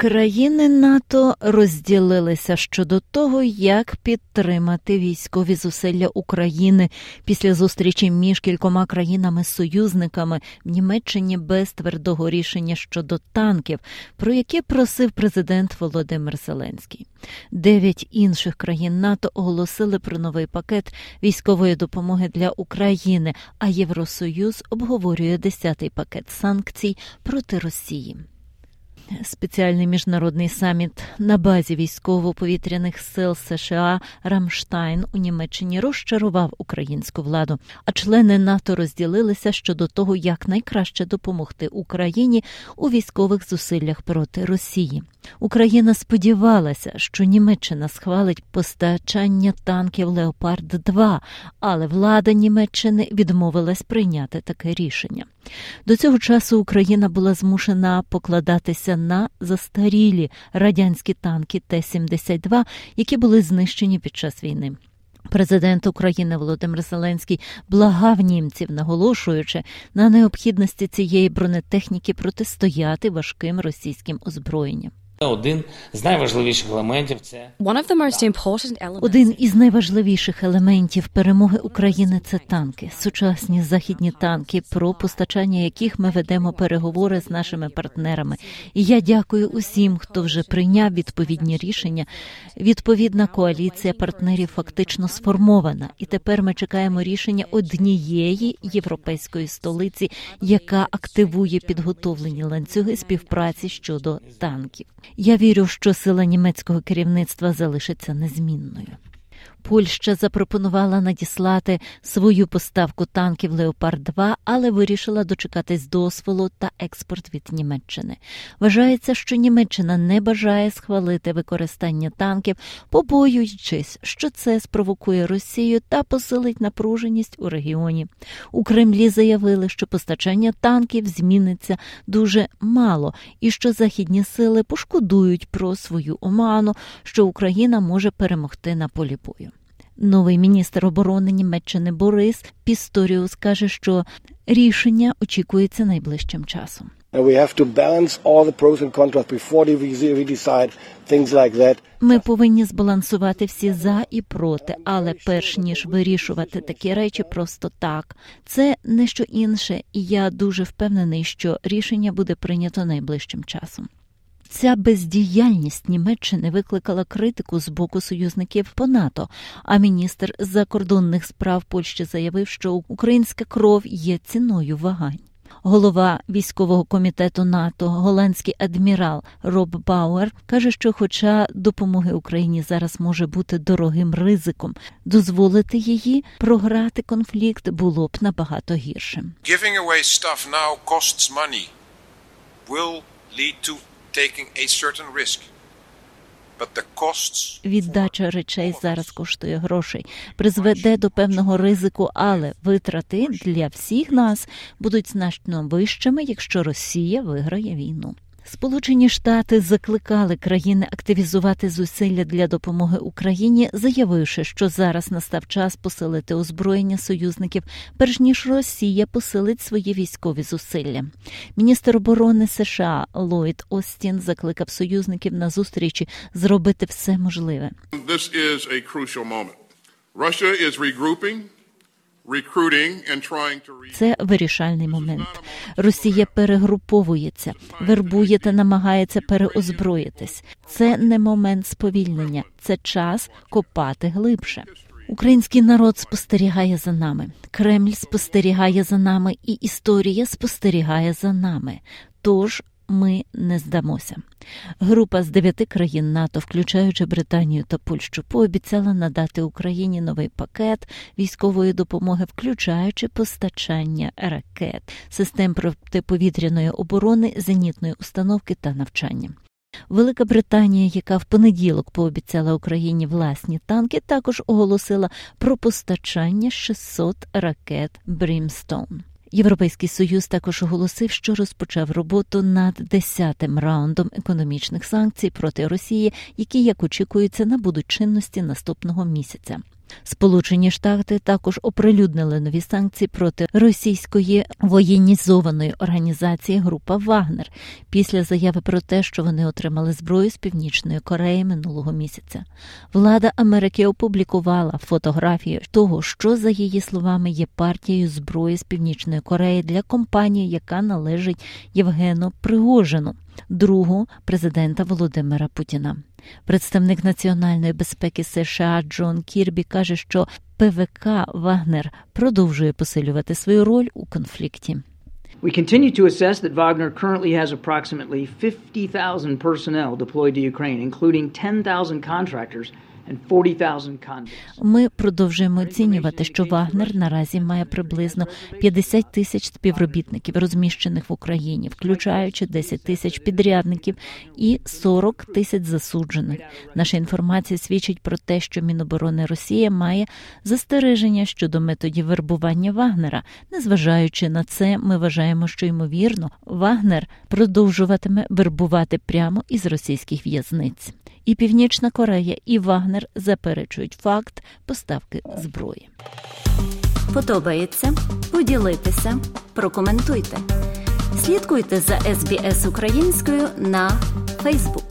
Країни НАТО розділилися щодо того, як підтримати військові зусилля України після зустрічі між кількома країнами-союзниками в Німеччині без твердого рішення щодо танків, про яке просив президент Володимир Зеленський. Дев'ять інших країн НАТО оголосили про новий пакет військової допомоги для України. А Євросоюз обговорює десятий пакет санкцій проти Росії. Спеціальний міжнародний саміт на базі військово-повітряних сил США Рамштайн у Німеччині розчарував українську владу, а члени НАТО розділилися щодо того, як найкраще допомогти Україні у військових зусиллях проти Росії. Україна сподівалася, що Німеччина схвалить постачання танків Леопард 2 але влада Німеччини відмовилась прийняти таке рішення. До цього часу Україна була змушена покладатися на застарілі радянські танки Т-72, які були знищені під час війни. Президент України Володимир Зеленський благав німців, наголошуючи на необхідності цієї бронетехніки протистояти важким російським озброєнням. Один з найважливіших елементів це один із найважливіших елементів перемоги України це танки, сучасні західні танки, про постачання яких ми ведемо переговори з нашими партнерами. І я дякую усім, хто вже прийняв відповідні рішення. Відповідна коаліція партнерів фактично сформована, і тепер ми чекаємо рішення однієї європейської столиці, яка активує підготовлені ланцюги співпраці щодо танків. Я вірю, що сила німецького керівництва залишиться незмінною. Польща запропонувала надіслати свою поставку танків Леопард 2 але вирішила дочекатись дозволу та експорт від Німеччини. Вважається, що Німеччина не бажає схвалити використання танків, побоюючись, що це спровокує Росію та посилить напруженість у регіоні. У Кремлі заявили, що постачання танків зміниться дуже мало, і що західні сили пошкодують про свою оману, що Україна може перемогти на полі бою. Новий міністр оборони Німеччини Борис Пісторіус каже, що рішення очікується найближчим часом. Ми повинні збалансувати всі за і проти, але перш ніж вирішувати такі речі просто так, це не що інше, і я дуже впевнений, що рішення буде прийнято найближчим часом. Ця бездіяльність Німеччини викликала критику з боку союзників по НАТО. А міністр закордонних справ Польщі заявив, що українська кров є ціною вагань. Голова військового комітету НАТО, голландський адмірал Роб Бауер, каже, що, хоча допомоги Україні зараз може бути дорогим ризиком, дозволити її програти конфлікт було б набагато гірше. Giving away stuff now costs money will lead to Віддача речей зараз коштує грошей, призведе до певного ризику, але витрати для всіх нас будуть значно вищими, якщо Росія виграє війну. Сполучені Штати закликали країни активізувати зусилля для допомоги Україні, заявивши, що зараз настав час посилити озброєння союзників, перш ніж Росія посилить свої військові зусилля. Міністр оборони США Ллойд Остін закликав союзників на зустрічі зробити все можливе. This is a crucial moment. Russia is regrouping. Це вирішальний момент. Росія перегруповується, вербує та намагається переозброїтись. Це не момент сповільнення, це час копати глибше. Український народ спостерігає за нами. Кремль спостерігає за нами, і історія спостерігає за нами. Тож ми не здамося. Група з дев'яти країн НАТО, включаючи Британію та Польщу, пообіцяла надати Україні новий пакет військової допомоги, включаючи постачання ракет, систем протиповітряної оборони, зенітної установки та навчання. Велика Британія, яка в понеділок пообіцяла Україні власні танки, також оголосила про постачання 600 ракет Брімстоун. Європейський союз також оголосив, що розпочав роботу над десятим раундом економічних санкцій проти Росії, які як очікується набудуть чинності наступного місяця. Сполучені Штати також оприлюднили нові санкції проти російської воєнізованої організації Група Вагнер після заяви про те, що вони отримали зброю з північної Кореї минулого місяця. Влада Америки опублікувала фотографію того, що за її словами є партією зброї з північної Кореї для компанії, яка належить Євгену Пригожину, другу президента Володимира Путіна. Представник національної безпеки США Джон Кірбі каже, що ПВК Вагнер продовжує посилювати свою роль у конфлікті. We continue to assess that Wagner currently has approximately 50,000 personnel deployed to Ukraine, including 10,000 contractors ми продовжуємо оцінювати, що Вагнер наразі має приблизно 50 тисяч співробітників, розміщених в Україні, включаючи 10 тисяч підрядників і 40 тисяч засуджених. Наша інформація свідчить про те, що Міноборони Росія має застереження щодо методів вербування Вагнера. Незважаючи на це, ми вважаємо, що ймовірно Вагнер продовжуватиме вербувати прямо із російських в'язниць. І Північна Корея і Вагнер заперечують факт поставки зброї. Подобається поділитися, прокоментуйте. Слідкуйте за СБС українською на Фейсбук.